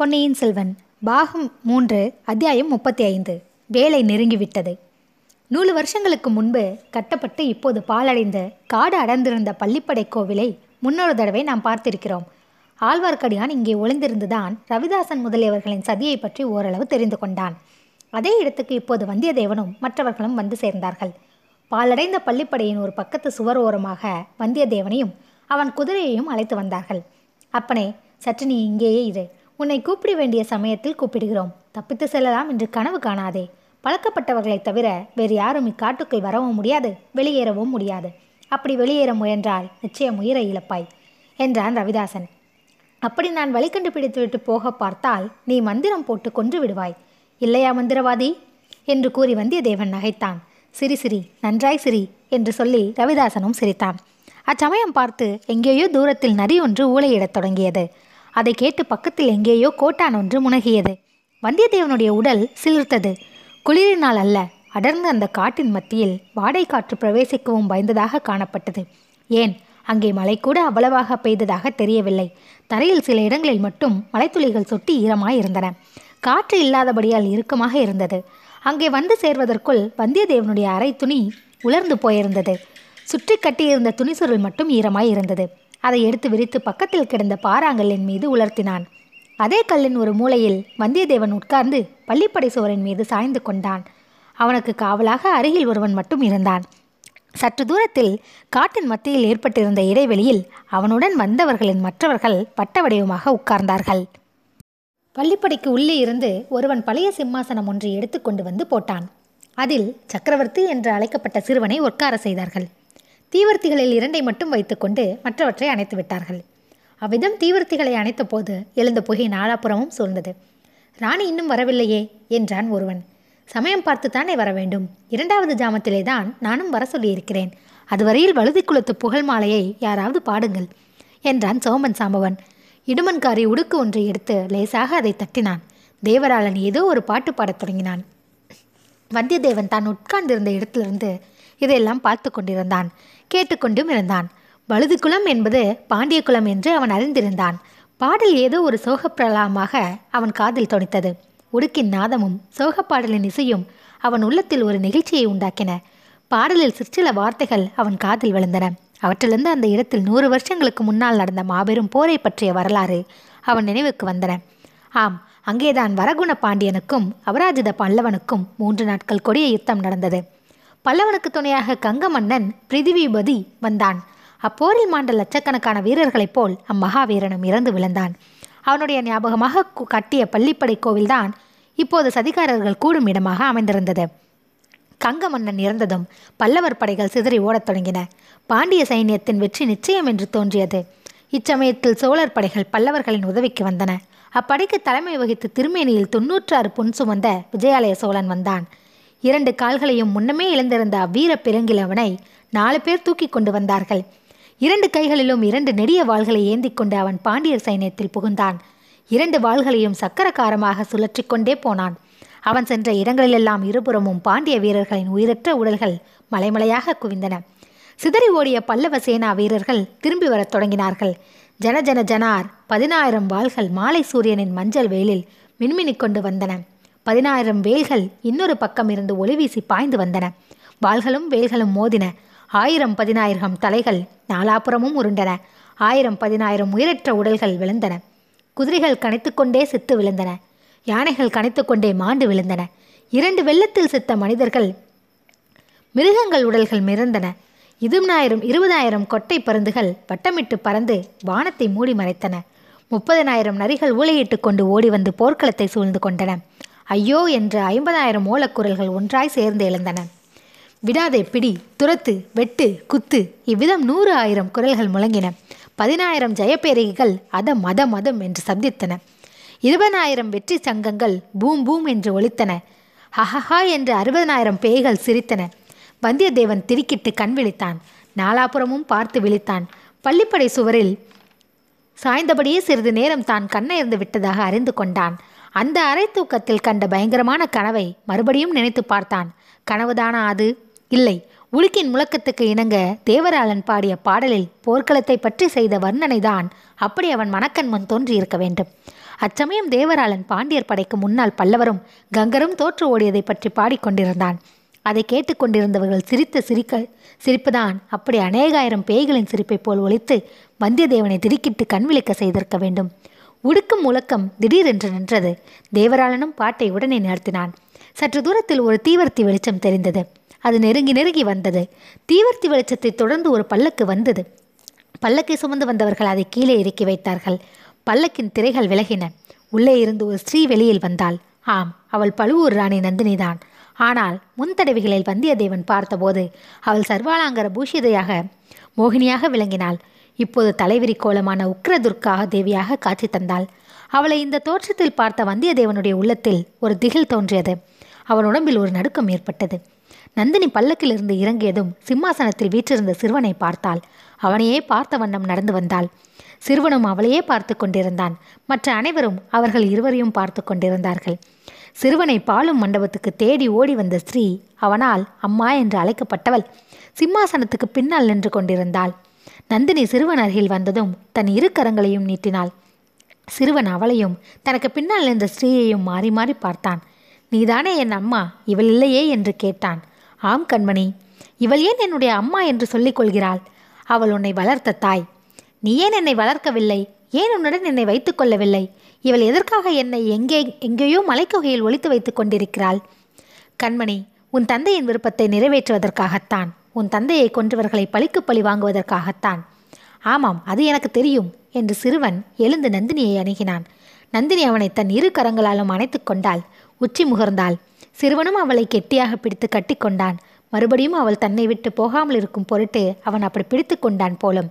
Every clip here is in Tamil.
பொன்னியின் செல்வன் பாகம் மூன்று அத்தியாயம் முப்பத்தி ஐந்து வேலை நெருங்கிவிட்டது. நூறு வருஷங்களுக்கு முன்பு கட்டப்பட்டு இப்போது பாலடைந்த காடு அடர்ந்திருந்த பள்ளிப்படை கோவிலை முன்னொரு தடவை நாம் பார்த்திருக்கிறோம். ஆழ்வார்க்கடியான் இங்கே ஒளிந்திருந்துதான் ரவிதாசன் முதலியவர்களின் சதியை பற்றி ஓரளவு தெரிந்து கொண்டான். அதே இடத்துக்கு இப்போது வந்தியத்தேவனும் மற்றவர்களும் வந்து சேர்ந்தார்கள். பாலடைந்த பள்ளிப்படையின் ஒரு பக்கத்து சுவர் ஓரமாக வந்தியத்தேவனையும் அவன் குதிரையையும் அழைத்து வந்தார்கள். அப்பனே சற்று நீ இங்கேயே இரு. உன்னை கூப்பிட வேண்டிய சமயத்தில் கூப்பிடுகிறோம். தப்பித்து செல்லலாம் என்று கனவு காணாதே. பழக்கப்பட்டவர்களைத் தவிர வேறு யாரும் இக்காட்டுக்குள் வரவும் முடியாது வெளியேறவும் முடியாது. அப்படி வெளியேற முயன்றால் நிச்சயம் உயிரை இழப்பாய் என்றான் ரவிதாசன். அப்படி நான் வழி கண்டுபிடித்துவிட்டு போக பார்த்தால் நீ மந்திரம் போட்டு கொன்று விடுவாய். இல்லையா மந்திரவாதி? என்று கூறி வந்தியத்தேவன் நகைத்தான். சிரி சிரி நன்றாய் சிரி என்று சொல்லி ரவிதாசனும் சிரித்தான். அச்சமயம் பார்த்து எங்கேயோ தூரத்தில் நரி ஒன்று ஊளையிடத் தொடங்கியது. அதை கேட்டு பக்கத்தில் எங்கேயோ கோட்டான் ஒன்று முனகியது. வந்தியத்தேவனுடைய உடல் சிலிர்த்தது. குளிரினால் அல்ல அடர்ந்த அந்த காட்டின் மத்தியில் வாடை காற்று பிரவேசிக்கவும் பயந்ததாக காணப்பட்டது. ஏன் அங்கே மழை கூட அவ்வளவாக பெய்ததாக தெரியவில்லை. தரையில் சில இடங்களில் மட்டும் மலைத்துளிகள் சொட்டி ஈரமாய் இருந்தன காற்று இல்லாதபடியால் இறுக்கமாக இருந்தது. அங்கே வந்து சேர்வதற்குள் வந்தியத்தேவனுடைய அரை துணி உலர்ந்து போயிருந்தது. சுற்றி கட்டியிருந்த துணிசுருள் மட்டும் ஈரமாய் இருந்தது அதை எடுத்து விரித்து பக்கத்தில் கிடந்த பாறாங்கல்லின் மீது உலர்த்தினான். அதே கல்லின் ஒரு மூலையில் வந்தியத்தேவன் உட்கார்ந்து பள்ளிப்படை சுவரின் மீது சாய்ந்து கொண்டான். அவனுக்கு காவலாக அருகில் ஒருவன் மட்டும் இருந்தான். சற்று தூரத்தில் காட்டின் மத்தியில் ஏற்பட்டிருந்த இடைவெளியில் அவனுடன் வந்தவர்களின் மற்றவர்கள் வட்ட வடிவமாக உட்கார்ந்தார்கள். பள்ளிப்படைக்கு உள்ளே இருந்து ஒருவன் பழைய சிம்மாசனம் ஒன்று எடுத்துக்கொண்டு வந்து போட்டான். அதில் சக்கரவர்த்தி என்று அழைக்கப்பட்ட சிறுவனை உட்கார செய்தார்கள். தீவர்த்திகளில் இரண்டை மட்டும் வைத்துக்கொண்டு மற்றவற்றை அணைத்து விட்டார்கள். அவ்விதம் தீவர்த்திகளை அணைத்த போது எழுந்த புகை நாலாபுறமும் சூழ்ந்தது. ராணி இன்னும் வரவில்லையே என்றான் ஒருவன். சமயம் பார்த்துத்தானே வர வேண்டும். இரண்டாவது ஜாமத்திலே தான் நானும் வர சொல்லியிருக்கிறேன். அதுவரையில் வழுதி குலத்து புகழ் மாலையை யாராவது பாடுங்கள் என்றான் சோமன் சாம்பவன். இடுமன்காரி உடுக்கு ஒன்றை எடுத்து லேசாக அதை தட்டினான். தேவராளன் ஏதோ ஒரு பாட்டு பாடத் தொடங்கினான். வந்தியத்தேவன் தான் உட்கார்ந்திருந்த இடத்திலிருந்து இதையெல்லாம் பார்த்து கொண்டிருந்தான் கேட்டுக்கொண்டும் இருந்தான். வழுதுகுலம் என்பது பாண்டியகுலம் என்று அவன் அறிந்திருந்தான். பாடல் ஏதோ ஒரு சோகப்பிரலாமாக அவன் காதில் தொனித்தது. உடுக்கின் நாதமும் சோகப்பாடலின் இசையும் அவன் உள்ளத்தில் ஒரு நிகழ்ச்சியை உண்டாக்கின. பாடலில் சிற்சில வார்த்தைகள் அவன் காதில் விழுந்தன. அவற்றிலிருந்து அந்த இடத்தில் நூறு வருஷங்களுக்கு முன்னால் நடந்த மாபெரும் போரை பற்றிய வரலாறு அவன் நினைவுக்கு வந்தன. ஆம் அங்கேதான் வரகுண பாண்டியனுக்கும் அபராஜித பல்லவனுக்கும் மூன்று நாட்கள் கொடிய யுத்தம் நடந்தது. பல்லவனுக்கு துணையாக கங்க மன்னன் பிரிதிவிபதி வந்தான். அப்போரில் மாண்ட லட்சக்கணக்கான வீரர்களைப் போல் அம்மகாவீரனும் இறந்து விழுந்தான். அவனுடைய ஞாபகமாக கட்டிய பள்ளிப்படை கோவில்தான் இப்போது சதிகாரர்கள் கூடும் இடமாக அமைந்திருந்தது. கங்க மன்னன் இறந்ததும் பல்லவர் படைகள் சிதறி ஓடத் தொடங்கின. பாண்டிய சைன்யத்தின் வெற்றி நிச்சயம் என்று தோன்றியது. இச்சமயத்தில் சோழர் படைகள் பல்லவர்களின் உதவிக்கு வந்தன. அப்படைக்கு தலைமை வகித்து திருமேனியில் தொன்னூற்றாறு புன் சுமந்த விஜயாலய சோழன் வந்தான். இரண்டு கால்களையும் முன்னமே இழந்திருந்த அவ்வீர பிறங்கிலவனை நாலு பேர் தூக்கி கொண்டு வந்தார்கள். இரண்டு கைகளிலும் இரண்டு நெடிய வாள்களை ஏந்தி கொண்டு அவன் பாண்டியர் சைன்யத்தில் புகுந்தான். இரண்டு வாள்களையும் சக்கரக்காரமாக சுழற்றி கொண்டே போனான். அவன் சென்ற இடங்களிலெல்லாம் இருபுறமும் பாண்டிய வீரர்களின் உயிரற்ற உடல்கள் மலைமலையாக குவிந்தன. சிதறி ஓடிய பல்லவ சேனா வீரர்கள் திரும்பி வரத் தொடங்கினார்கள். ஜன ஜன ஜனார் பதினாயிரம் வாள்கள் மாலை சூரியனின் மஞ்சள் வெயிலில் மின்மினிக் கொண்டு வந்தன. பதினாயிரம் வேல்கள் இன்னொரு பக்கம் இருந்து ஒளிவீசி பாய்ந்து வந்தன. வாள்களும் வேல்களும் மோதின. ஆயிரம் பதினாயிரம் தலைகள் நாலாபுறமும் உருண்டன. ஆயிரம் பதினாயிரம் உயிரற்ற உடல்கள் விழுந்தன. குதிரைகள் கனைத்துக்கொண்டே செத்து விழுந்தன. யானைகள் கனைத்துக்கொண்டே மாண்டு விழுந்தன. இரண்டு வெள்ளத்தில் செத்த மனிதர்கள் மிருகங்கள் உடல்கள் மிதந்தன இதுனாயிரம் இருபதாயிரம் கொட்டை பருந்துகள் வட்டமிட்டு பறந்து வானத்தை மூடி மறைத்தன. முப்பதனாயிரம் நரிகள் ஊழையிட்டு கொண்டு ஓடி வந்து போர்க்களத்தை சூழ்ந்து கொண்டன. ஐயோ என்ற ஐம்பதாயிரம் ஓலக்குரல்கள் ஒன்றாய் சேர்ந்து எழுந்தன. விடாதே பிடி துரத்து வெட்டு குத்து இவ்விதம் நூறு ஆயிரம் குரல்கள் முழங்கின. பதினாயிரம் ஜெயப்பேரிகைகள் அத மத மதம் என்று சப்தித்தன இருபதாயிரம் வெற்றி சங்கங்கள் பூம் பூம் என்று ஒலித்தன. ஹஹஹா என்று அறுபதனாயிரம் பேய்கள் சிரித்தன. வந்தியத்தேவன் திருக்கிட்டு கண் விழித்தான். நாலாபுறமும் பார்த்து விழித்தான். பள்ளிப்படை சுவரில் சாய்ந்தபடியே சிறிது நேரம் தான் கண்ணை இருந்து விட்டதாக அறிந்து கொண்டான். அந்த அரை தூக்கத்தில் கண்ட பயங்கரமான கனவை மறுபடியும் நினைத்து பார்த்தான். கனவுதானா அது? இல்லை. உலுக்கின் முழக்கத்துக்கு இணங்க தேவராளன் பாடிய பாடலில் போர்க்களத்தை பற்றி செய்த வர்ணனைதான் அப்படி அவன் மனக்கண் முன் தோன்றியிருக்க வேண்டும். அச்சமயம் தேவராளன் பாண்டியர் படைக்கு முன்னால் பல்லவரும் கங்கரும் தோற்று ஓடியதை பற்றி பாடிக்கொண்டிருந்தான் அதை கேட்டுக்கொண்டிருந்தவர்கள் சிரித்த சிரிக்க சிரிப்புதான். அப்படி அநேகாயிரம் பேய்களின் சிரிப்பைப் போல் ஒழித்து வந்தியத்தேவனை திடுக்கிட்டு கண் விழிக்க செய்திருக்க வேண்டும். உடுக்கும் முழக்கம் திடீரென்று நின்றது. தேவராளனும் பாட்டை உடனே நிறுத்தினான். சற்று தூரத்தில் ஒரு தீவர்த்தி வெளிச்சம் தெரிந்தது. அது நெருங்கி நெருங்கி வந்தது. தீவர்த்தி வெளிச்சத்தை தொடர்ந்து ஒரு பல்லக்கு வந்தது. பல்லக்கை சுமந்து வந்தவர்கள் அதை கீழே இறக்கி வைத்தார்கள். பல்லக்கின் திரைகள் விலகின. உள்ளே இருந்து ஒரு ஸ்ரீ வெளியில் வந்தாள். ஆம் அவள் பழுவூர் ராணி நந்தினிதான். ஆனால் முன்தடவைகளில் வந்தியத்தேவன் பார்த்தபோது அவள் சர்வாலாங்கர பூஷிதையாக மோகினியாக விளங்கினாள். இப்போது தலைவிரி கோலமான உக்ரதுர்கா தேவியாக காட்சி தந்தாள். அவளை இந்த தோற்றத்தில் பார்த்த வந்தியத்தேவனுடைய உள்ளத்தில் ஒரு திகில் தோன்றியது. அவன் உடம்பில் ஒரு நடுக்கம் ஏற்பட்டது. நந்தினி பல்லக்கிலிருந்து இறங்கியதும் சிம்மாசனத்தில் வீற்றிருந்த சிறுவனை பார்த்தாள். அவனையே பார்த்த வண்ணம் நடந்து வந்தாள். சிறுவனும் அவளையே பார்த்து கொண்டிருந்தான். மற்ற அனைவரும் அவர்கள் இருவரையும் பார்த்து கொண்டிருந்தார்கள். சிறுவனை பாலும் மண்டபத்துக்கு தேடி ஓடி வந்த ஸ்ரீ அவனால் அம்மா என்று அழைக்கப்பட்டவள் சிம்மாசனத்துக்கு பின்னால் நின்று கொண்டிருந்தாள். நந்தினி சிறுவன் அருகில் வந்ததும் தன் இரு கரங்களையும் நீட்டினாள். சிறுவன் அவளையும் தனக்கு பின்னால் இருந்த ஸ்ரீயையும் மாறி மாறி பார்த்தான். நீதானே என் அம்மா? இவள் இல்லையே? என்று கேட்டான். ஆம் கண்மணி. இவள் ஏன் என்னுடைய அம்மா என்று சொல்லிக் கொள்கிறாள்? அவள் உன்னை வளர்த்த தாய். நீ ஏன் என்னை வளர்க்கவில்லை? ஏன் உன்னுடன் என்னை வைத்துக் கொள்ளவில்லை? இவள் எதற்காக என்னை எங்கே எங்கேயோ மலைக்குகையில் ஒளித்து வைத்துக் கொண்டிருக்கிறாள்? கண்மணி உன் தந்தையின் விருப்பத்தை நிறைவேற்றுவதற்காகத்தான். உன் தந்தையை கொன்றவர்களை பழிக்கு பழி வாங்குவதற்காகத்தான். ஆமாம் அது எனக்கு தெரியும் என்று சிறுவன் எழுந்து நந்தினியை அணுகினான். நந்தினி அவனை தன் இரு கரங்களாலும் அணைத்து கொண்டாள். உச்சி முகர்ந்தாள். சிறுவனும் அவளை கெட்டியாக பிடித்து கட்டிக்கொண்டான் மறுபடியும் அவள் தன்னை விட்டு போகாமல் இருக்கும் பொருட்டு அவன் அப்படி பிடித்து கொண்டான் போலும்.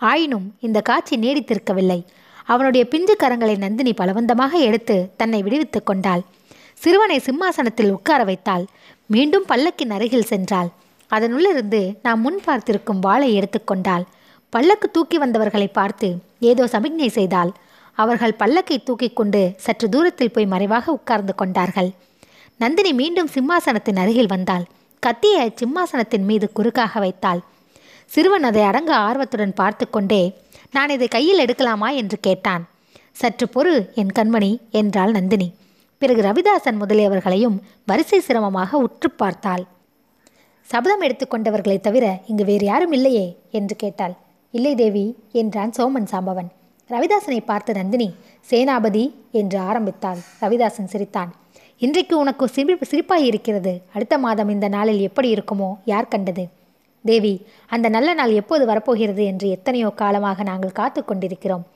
ஆயினும் இந்த காட்சி நீடித்திருக்கவில்லை. அவனுடைய பிஞ்சு கரங்களை நந்தினி பலவந்தமாக எடுத்து தன்னை விடுவித்துக் கொண்டாள். சிறுவனை சிம்மாசனத்தில் உட்கார வைத்தாள். மீண்டும் பல்லக்கின் அருகில் சென்றாள். அதனுள்ளிருந்து நாம் முன் பார்த்திருக்கும் வாளை எடுத்துக்கொண்டாள் பல்லக்கு தூக்கி வந்தவர்களை பார்த்து ஏதோ சமிக்ஞை செய்தாள். அவர்கள் பல்லக்கை தூக்கி கொண்டு சற்று தூரத்தில் போய் மறைவாக உட்கார்ந்து கொண்டார்கள். நந்தினி மீண்டும் சிம்மாசனத்தின் அருகில் வந்தாள். கத்தியை சிம்மாசனத்தின் மீது குறுக்காக வைத்தாள். சிறுவன் அதை அடங்க ஆர்வத்துடன் பார்த்து கொண்டே நான் இதை கையில் எடுக்கலாமா? என்று கேட்டான். சற்று பொறு என் கண்மணி என்றாள் நந்தினி. பிறகு ரவிதாசன் முதலியவர்களையும் வரிசை சிரமமாக உற்று பார்த்தாள். சபதம் எடுத்துக்கொண்டவர்களைத் தவிர இங்கு வேறு யாரும் இல்லையே என்று கேட்டாள். இல்லை தேவி என்றான் சோமன் சாம்பவன். ரவிதாசனை பார்த்த நந்தினி சேனாபதி என்று ஆரம்பித்தாள். ரவிதாசன் சிரித்தான். இன்றைக்கு உனக்கு சிரிப்பு சிரிப்பாய் இருக்கிறது. அடுத்த மாதம் இந்த நாளில் எப்படி இருக்குமோ யார் கண்டது? தேவி அந்த நல்ல நாள் எப்போது வரப்போகிறது என்று எத்தனையோ காலமாக நாங்கள் காத்து கொண்டிருக்கிறோம்.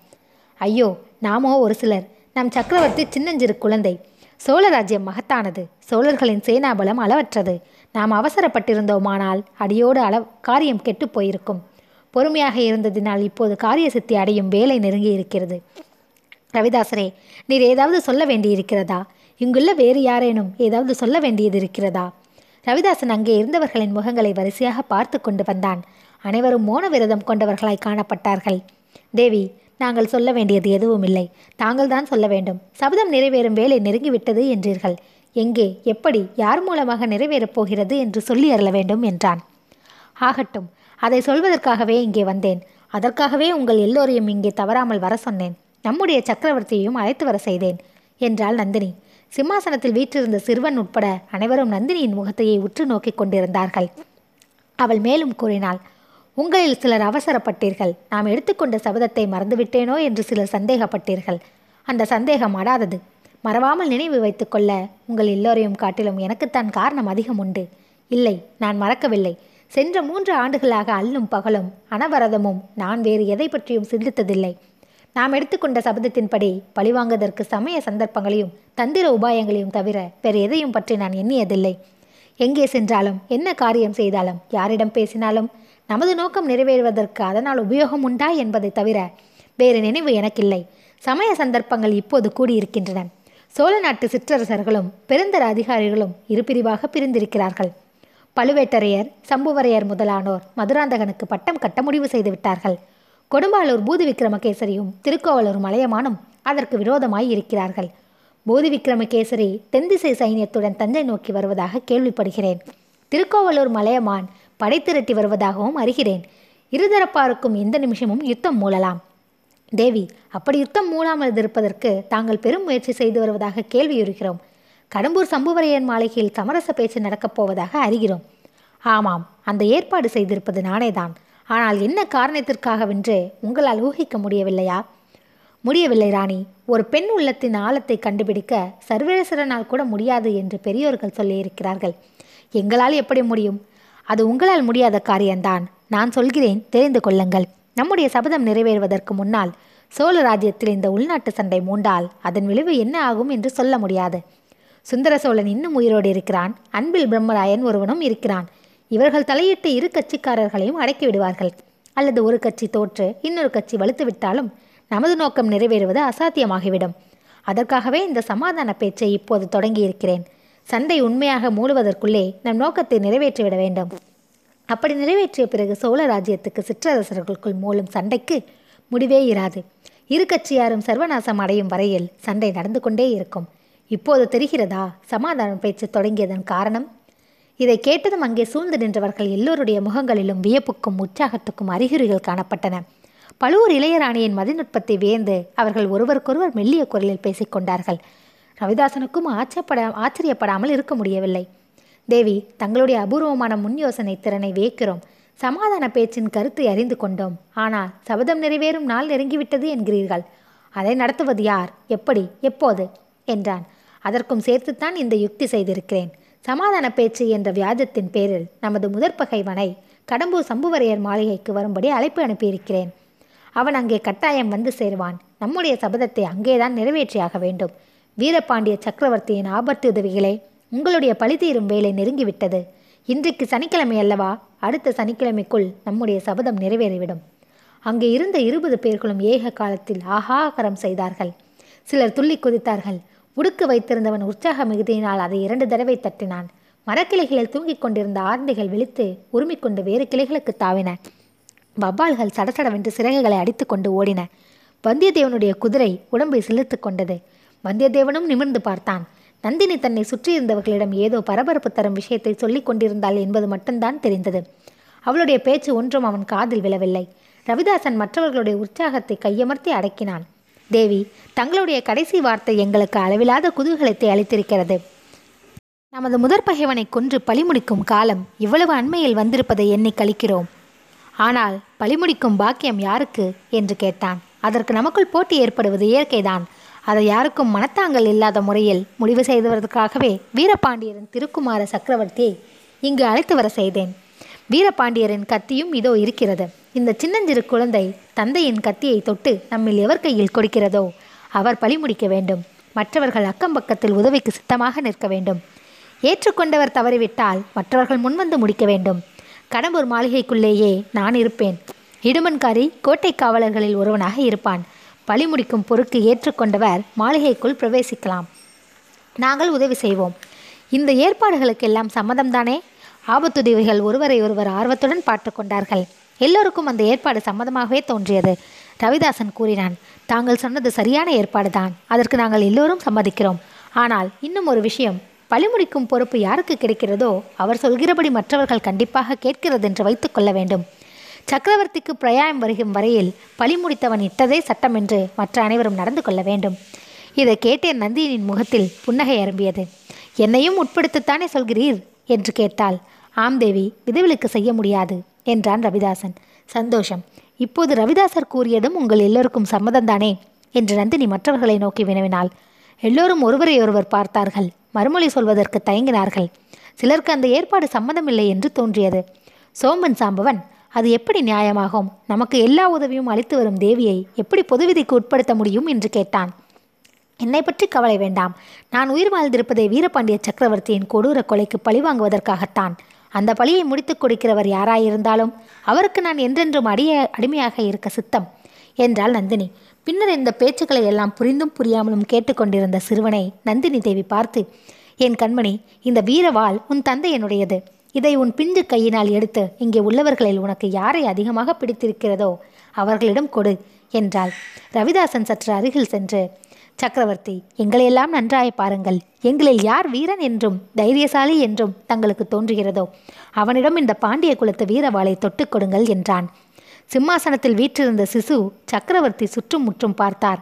ஐயோ நாமோ ஒரு சிலர். நம் சக்கரவர்த்தி சின்னஞ்சிறு குழந்தை. சோழராஜ்யம் மகத்தானது. சோழர்களின் சேனாபலம் அளவற்றது. நாம் அவசரப்பட்டிருந்தோமானால் அடியோடு அள காரியம் கெட்டுப் போயிருக்கும். பொறுமையாக இருந்ததினால் இப்போது காரிய சித்தி அடையும் வேலை நெருங்கி இருக்கிறது. ரவிதாசரே நீர் ஏதாவது சொல்ல வேண்டியிருக்கிறதா? இங்குள்ள வேறு யாரேனும் ஏதாவது சொல்ல வேண்டியது இருக்கிறதா ரவிதாசன் அங்கே இருந்தவர்களின் முகங்களை வரிசையாக பார்த்து கொண்டு வந்தான். அனைவரும் மோன விரதம் கொண்டவர்களாய் காணப்பட்டார்கள். தேவி நாங்கள் சொல்ல வேண்டியது எதுவும் இல்லை தாங்கள் தான் சொல்ல வேண்டும். சபதம் நிறைவேறும் வேலை நெருங்கிவிட்டது என்றீர்கள். எங்கே எப்படி யார் மூலமாக நிறைவேறப் போகிறது என்று சொல்லி அருள வேண்டும் என்றான். ஆகட்டும் அதை சொல்வதற்காகவே இங்கே வந்தேன். அதற்காகவே உங்கள் எல்லோரையும் இங்கே தவறாமல் வர சொன்னேன். நம்முடைய சக்கரவர்த்தியையும் அழைத்து வர செய்தேன் என்றாள் நந்தினி. சிம்மாசனத்தில் வீற்றிருந்த சிறுவன் உட்பட அனைவரும் நந்தினியின் முகத்தையே உற்று நோக்கிக் கொண்டிருந்தார்கள். அவள் மேலும் கூறினாள் உங்களில் சிலர் அவசரப்பட்டீர்கள். நாம் எடுத்துக்கொண்ட சபதத்தை மறந்துவிட்டேனோ என்று சிலர் சந்தேகப்பட்டீர்கள். அந்த சந்தேகம் அடாதது. மறவாமல் நினைவு வைத்துக்கொள்ள உங்கள் எல்லோரையும் காட்டிலும் எனக்குத்தான் காரணம் அதிகம் உண்டு. இல்லை நான் மறக்கவில்லை. சென்ற மூன்று ஆண்டுகளாக அல்லும் பகலும் அனவரதமும் நான் வேறு எதை பற்றியும் சிந்தித்ததில்லை. நாம் எடுத்துக்கொண்ட சபதத்தின்படி பழிவாங்குவதற்கு சமய சந்தர்ப்பங்களையும் தந்திர உபாயங்களையும் தவிர வேறு எதையும் பற்றி நான் எண்ணியதில்லை. எங்கே சென்றாலும் என்ன காரியம் செய்தாலும் யாரிடம் பேசினாலும் நமது நோக்கம் நிறைவேறுவதற்கு அதனால் உபயோகம் உண்டா என்பதை தவிர வேறு நினைவு எனக்கில்லை. சமய சந்தர்ப்பங்கள் இப்போது கூடியிருக்கின்றன. சோழ நாட்டு சிற்றரசர்களும் பெருந்தர அதிகாரிகளும் இருபிரிவாக பிரிந்திருக்கிறார்கள். பழுவேட்டரையர் சம்புவரையர் முதலானோர் மதுராந்தகனுக்கு பட்டம் கட்ட முடிவு செய்து விட்டார்கள். கொடும்பாளூர் பூதி விக்ரமகேசரியும் திருக்கோவலூர் மலையமானும் அதற்கு விரோதமாய் இருக்கிறார்கள். பூதி விக்ரமகேசரி தென்திசை சைன்யத்துடன் தஞ்சை நோக்கி வருவதாக கேள்விப்படுகிறேன். திருக்கோவலூர் மலையமான் படை திரட்டி வருவதாகவும் அறிகிறேன். இருதரப்பாருக்கும் எந்த நிமிஷமும் யுத்தம் மூலலாம். தேவி அப்படி யுத்தம் மூடாமல் இருப்பதற்கு தாங்கள் பெரும் முயற்சி செய்து வருவதாக கேள்வியுறுகிறோம் கடம்பூர் சம்புவரையன் மாளிகையில் சமரச பேச்சு நடக்கப் போவதாக அறிகிறோம். ஆமாம் அந்த ஏற்பாடு செய்திருப்பது நானேதான். ஆனால் என்ன காரணத்திற்காகவென்று உங்களால் ஊகிக்க முடியவில்லையா? முடியவில்லை ராணி. ஒரு பெண் உள்ளத்தின் ஆழத்தை கண்டுபிடிக்க சர்வேஸ்வரனால் கூட முடியாது என்று பெரியோர்கள் சொல்லியிருக்கிறார்கள். எங்களால் எப்படி முடியும்? அது உங்களால் முடியாத காரியம்தான். நான் சொல்கிறேன் தெரிந்து கொள்ளுங்கள். நம்முடைய சபதம் நிறைவேறுவதற்கு முன்னால் சோழ ராஜ்யத்தில் இந்த உள்நாட்டு சண்டை மூண்டால் அதன் விளைவு என்ன ஆகும் என்று சொல்ல முடியாது. சுந்தர சோழன் இன்னும் உயிரோடு இருக்கிறான். அன்பில் பிரம்மராயன் ஒருவனும் இருக்கிறான். இவர்கள் தலையிட்டு இரு கட்சிக்காரர்களையும் அடக்கி விடுவார்கள். அல்லது ஒரு கட்சி தோற்று இன்னொரு கட்சி வலுத்து விட்டாலும் நமது நோக்கம் நிறைவேறுவது அசாத்தியமாகிவிடும். அதற்காகவே இந்த சமாதான பேச்சை இப்போது தொடங்கியிருக்கிறேன். சண்டை உண்மையாக மூடுவதற்குள்ளே நம் நோக்கத்தை நிறைவேற்றிவிட வேண்டும். அப்படி நிறைவேற்றிய பிறகு சோழ ராஜ்யத்துக்கு சிற்றரசர்களுக்குள் மூலம் சண்டைக்கு முடிவே இராது. இரு கட்சியாரும் சர்வநாசம் அடையும் வரையில் சண்டை நடந்து கொண்டே இருக்கும். இப்போது தெரிகிறதா? சமாதான பேச்சு தொடங்கியதன் காரணம்? இதை கேட்டதும் அங்கே சூழ்ந்து நின்றவர்கள் எல்லோருடைய முகங்களிலும் வியப்புக்கும் உற்சாகத்துக்கும் அறிகுறிகள் காணப்பட்டன. பழுவூர் இளையராணியின் மதிநுட்பத்தை வியந்து அவர்கள் ஒருவருக்கொருவர் மெல்லிய குரலில் பேசிக்கொண்டார்கள். ரவிதாசனுக்கும் ஆச்சரியப்பட ஆச்சரியப்படாமல் இருக்க முடியவில்லை. தேவி தங்களுடைய அபூர்வமான முன் யோசனை திறனை வியக்கிறோம். சமாதான பேச்சின் கருத்தை அறிந்து கொண்டோம். ஆனால் சபதம் நிறைவேறும் நாள் நெருங்கிவிட்டது என்கிறீர்கள். அதை நடத்துவது யார்? எப்படி? எப்போது? என்றான். அதற்கும் சேர்த்துத்தான் இந்த யுக்தி செய்திருக்கிறேன். சமாதான பேச்சு என்ற வியாஜத்தின் பேரில் நமது முதற்பகைவனை கடம்பூர் சம்புவரையர் மாளிகைக்கு வரும்படி அழைப்பு அனுப்பியிருக்கிறேன். அவன் அங்கே கட்டாயம் வந்து சேருவான். நம்முடைய சபதத்தை அங்கேதான் நிறைவேற்றியாக வேண்டும். வீரபாண்டிய சக்கரவர்த்தியின் ஆபத்து உதவிகளே! உங்களுடைய பழி தீரும் வேலை நெருங்கிவிட்டது. இன்றைக்கு சனிக்கிழமை அல்லவா? அடுத்த சனிக்கிழமைக்குள் நம்முடைய சபதம் நிறைவேறிவிடும். அங்கே இருந்த இருபது பேர்களும் ஏக காலத்தில் ஆகாகரம் செய்தார்கள். சிலர் துள்ளி குதித்தார்கள். உடுக்கு வைத்திருந்தவன் உற்சாக மிகுதியினால் அதை இரண்டு தடவை தட்டினான். மரக்கிளைகளில் தூங்கிக் கொண்டிருந்த ஆர்ந்தைகள் விழித்து உருமிக்கொண்டு வேறு கிளைகளுக்கு தாவின. வவ்வால்கள் சடசடவென்று சிறகுகளை அடித்துக்கொண்டு ஓடின. வந்தியத்தேவனுடைய குதிரை உடம்பை சிலிர்த்து கொண்டது. வந்தியத்தேவனும் நிமிர்ந்து பார்த்தான். நந்தினி தன்னை சுற்றியிருந்தவர்களிடம் ஏதோ பரபரப்பு தரும் விஷயத்தை சொல்லிக் கொண்டிருந்தாள் என்பது மட்டும்தான் தெரிந்தது. அவளுடைய பேச்சு ஒன்றும் அவன் காதில் விழவில்லை. ரவிதாசன் மற்றவர்களுடைய உற்சாகத்தை கையமர்த்தி அடக்கினான். தேவி தங்களுடைய கடைசி வார்த்தை எங்களுக்கு அளவிலாத குதூகலத்தை அளித்திருக்கிறது. நமது முதற் பகைவனை கொன்று பழிமுடிக்கும் காலம் இவ்வளவு அண்மையில் வந்திருப்பதை எண்ணி கழிக்கிறோம் ஆனால் பழிமுடிக்கும் பாக்கியம் யாருக்கு? என்று கேட்டான். அதற்கு நமக்குள் போட்டி ஏற்படுவது இயற்கைதான். அதை யாருக்கும் மனத்தாங்கல் இல்லாத முறையில் முடிவு செய்ததற்காகவே வீரபாண்டியரின் திருக்குமார சக்கரவர்த்தியை இங்கு அழைத்து வர செய்தேன். வீரபாண்டியரின் கத்தியும் இதோ இருக்கிறது. இந்த சின்னஞ்சிறு குழந்தை தந்தையின் கத்தியை தொட்டு நம்மில் எவர் கையில் கொடுக்கிறதோ அவர் பழி முடிக்க வேண்டும். மற்றவர்கள் அக்கம் பக்கத்தில் உதவிக்கு சித்தமாக நிற்க வேண்டும். ஏற்றுக்கொண்டவர் தவறிவிட்டால் மற்றவர்கள் முன்வந்து முடிக்க வேண்டும். கடம்பூர் மாளிகைக்குள்ளேயே நான் இருப்பேன். இடுமன்காரி கோட்டை காவலர்களில் ஒருவனாக இருப்பான். பழி முடிக்கும் பொறுக்கு ஏற்றுக்கொண்டவர் மாளிகைக்குள் பிரவேசிக்கலாம். நாங்கள் உதவி செய்வோம். இந்த ஏற்பாடுகளுக்கெல்லாம் சம்மதம்தானே? ஆபத்துதவிகள் ஒருவரை ஒருவர் ஆர்வத்துடன் பார்த்து கொண்டார்கள். எல்லோருக்கும் அந்த ஏற்பாடு சம்மதமாகவே தோன்றியது. ரவிதாசன் கூறினான் தாங்கள் சொன்னது சரியான ஏற்பாடுதான். அதற்கு நாங்கள் எல்லோரும் சம்மதிக்கிறோம். ஆனால் இன்னும் ஒரு விஷயம். பழிமுடிக்கும் பொறுப்பு யாருக்கு கிடைக்கிறதோ அவர் சொல்கிறபடி மற்றவர்கள் கண்டிப்பாக கேட்கிறது என்று வைத்துக்கொள்ள வேண்டும். சக்கரவர்த்திக்கு பிரயாயம் வருகும் வரையில் பழி முடித்தவன் இட்டதே சட்டம் என்று மற்ற அனைவரும் நடந்து கொள்ள வேண்டும். இதை கேட்டே நந்தினியின் முகத்தில் புன்னகை அரும்பியது. என்னையும் உட்படுத்தத்தானே சொல்கிறீர்? என்று கேட்டாள். ஆம் தேவி விதவிலுக்கு செய்ய முடியாது என்றான் ரவிதாசன். சந்தோஷம். இப்போது ரவிதாசர் கூறியதும் உங்கள் எல்லோருக்கும் சம்மதம்தானே? என்று நந்தினி மற்றவர்களை நோக்கி வினவினாள். எல்லோரும் ஒருவரையொருவர் பார்த்தார்கள். மறுமொழி சொல்வதற்கு தயங்கினார்கள். சிலருக்கு அந்த ஏற்பாடு சம்மதமில்லை என்று தோன்றியது. சோம்பன் சாம்பவன் அது எப்படி நியாயமாகும்? நமக்கு எல்லா உதவியும் அளித்து வரும் தேவியை எப்படி பொதுவிதிக்கு உட்படுத்த முடியும் என்று கேட்டான். என்னை பற்றி கவலை வேண்டாம். நான் உயிர் வாழ்ந்திருப்பதை வீரபாண்டிய சக்கரவர்த்தியின் கொடூர கொலைக்கு பழிவாங்குவதற்காகத்தான் அந்த பழியை முடித்துக் கொடுக்கிறவர் யாராயிருந்தாலும் அவருக்கு நான் என்றென்றும் அடிய அடிமையாக இருக்க சித்தம் என்றாள் நந்தினி. பின்னர் இந்த பேச்சுக்களை எல்லாம் புரிந்தும் புரியாமலும் கேட்டுக்கொண்டிருந்த சிறுவனை நந்தினி தேவி பார்த்து என் கண்மணி இந்த வீரவாள் உன் தந்தையனுடையது. இதை உன் பிஞ்சு கையினால் எடுத்து இங்கே உள்ளவர்களில் உனக்கு யாரை அதிகமாக பிடித்திருக்கிறதோ அவர்களிடம் கொடு என்றாள். ரவிதாசன் சற்று அருகில் சென்று சக்கரவர்த்தி எங்களையெல்லாம் நன்றாய் பாருங்கள். எங்களில் யார் வீரன் என்றும் தைரியசாலி என்றும் தங்களுக்கு தோன்றுகிறதோ அவனிடம் இந்த பாண்டிய குலத்து வீரவாளை தொட்டுக் கொடுங்கள் என்றான். சிம்மாசனத்தில் வீற்றிருந்த சிசு சக்கரவர்த்தி சுற்றும் முற்றும் பார்த்தார்.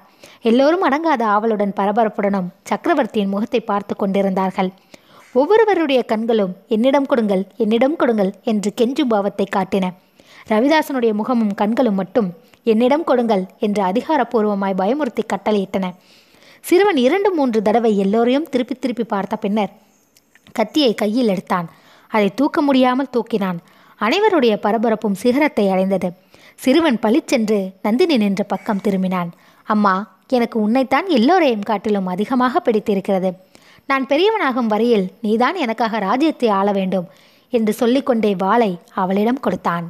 எல்லோரும் அடங்காத ஆவலுடன் பரபரப்புடனும் சக்கரவர்த்தியின் முகத்தை பார்த்து கொண்டிருந்தார்கள். ஒவ்வொருவருடைய கண்களும் என்னிடம் கொடுங்கள் என்னிடம் கொடுங்கள் என்று கெஞ்சும் பாவத்தை காட்டின. ரவிதாசனுடைய முகமும் கண்களும் மட்டும் என்னிடம் கொடுங்கள் என்று அதிகாரப்பூர்வமாய் பயமுறுத்தி கட்டளையிட்டன. சிறுவன் இரண்டு மூன்று தடவை எல்லோரையும் திருப்பி திருப்பி பார்த்த பின்னர் கத்தியை கையில் எடுத்தான். அதை தூக்க முடியாமல் தூக்கினான். அனைவருடைய பரபரப்பும் சிகரத்தை அடைந்தது. சிறுவன் பளிச்சென்று நந்தினி நின்ற பக்கம் திரும்பினான். அம்மா எனக்கு உன்னைத்தான் எல்லோரையும் காட்டிலும் அதிகமாக பிடித்திருக்கிறது. நான் பெரியவனாகும் வரையில் நீதான் எனக்காக ராஜ்யத்தை ஆள வேண்டும் என்று சொல்லிக்கொண்டே வாளை அவளிடம் கொடுத்தான்.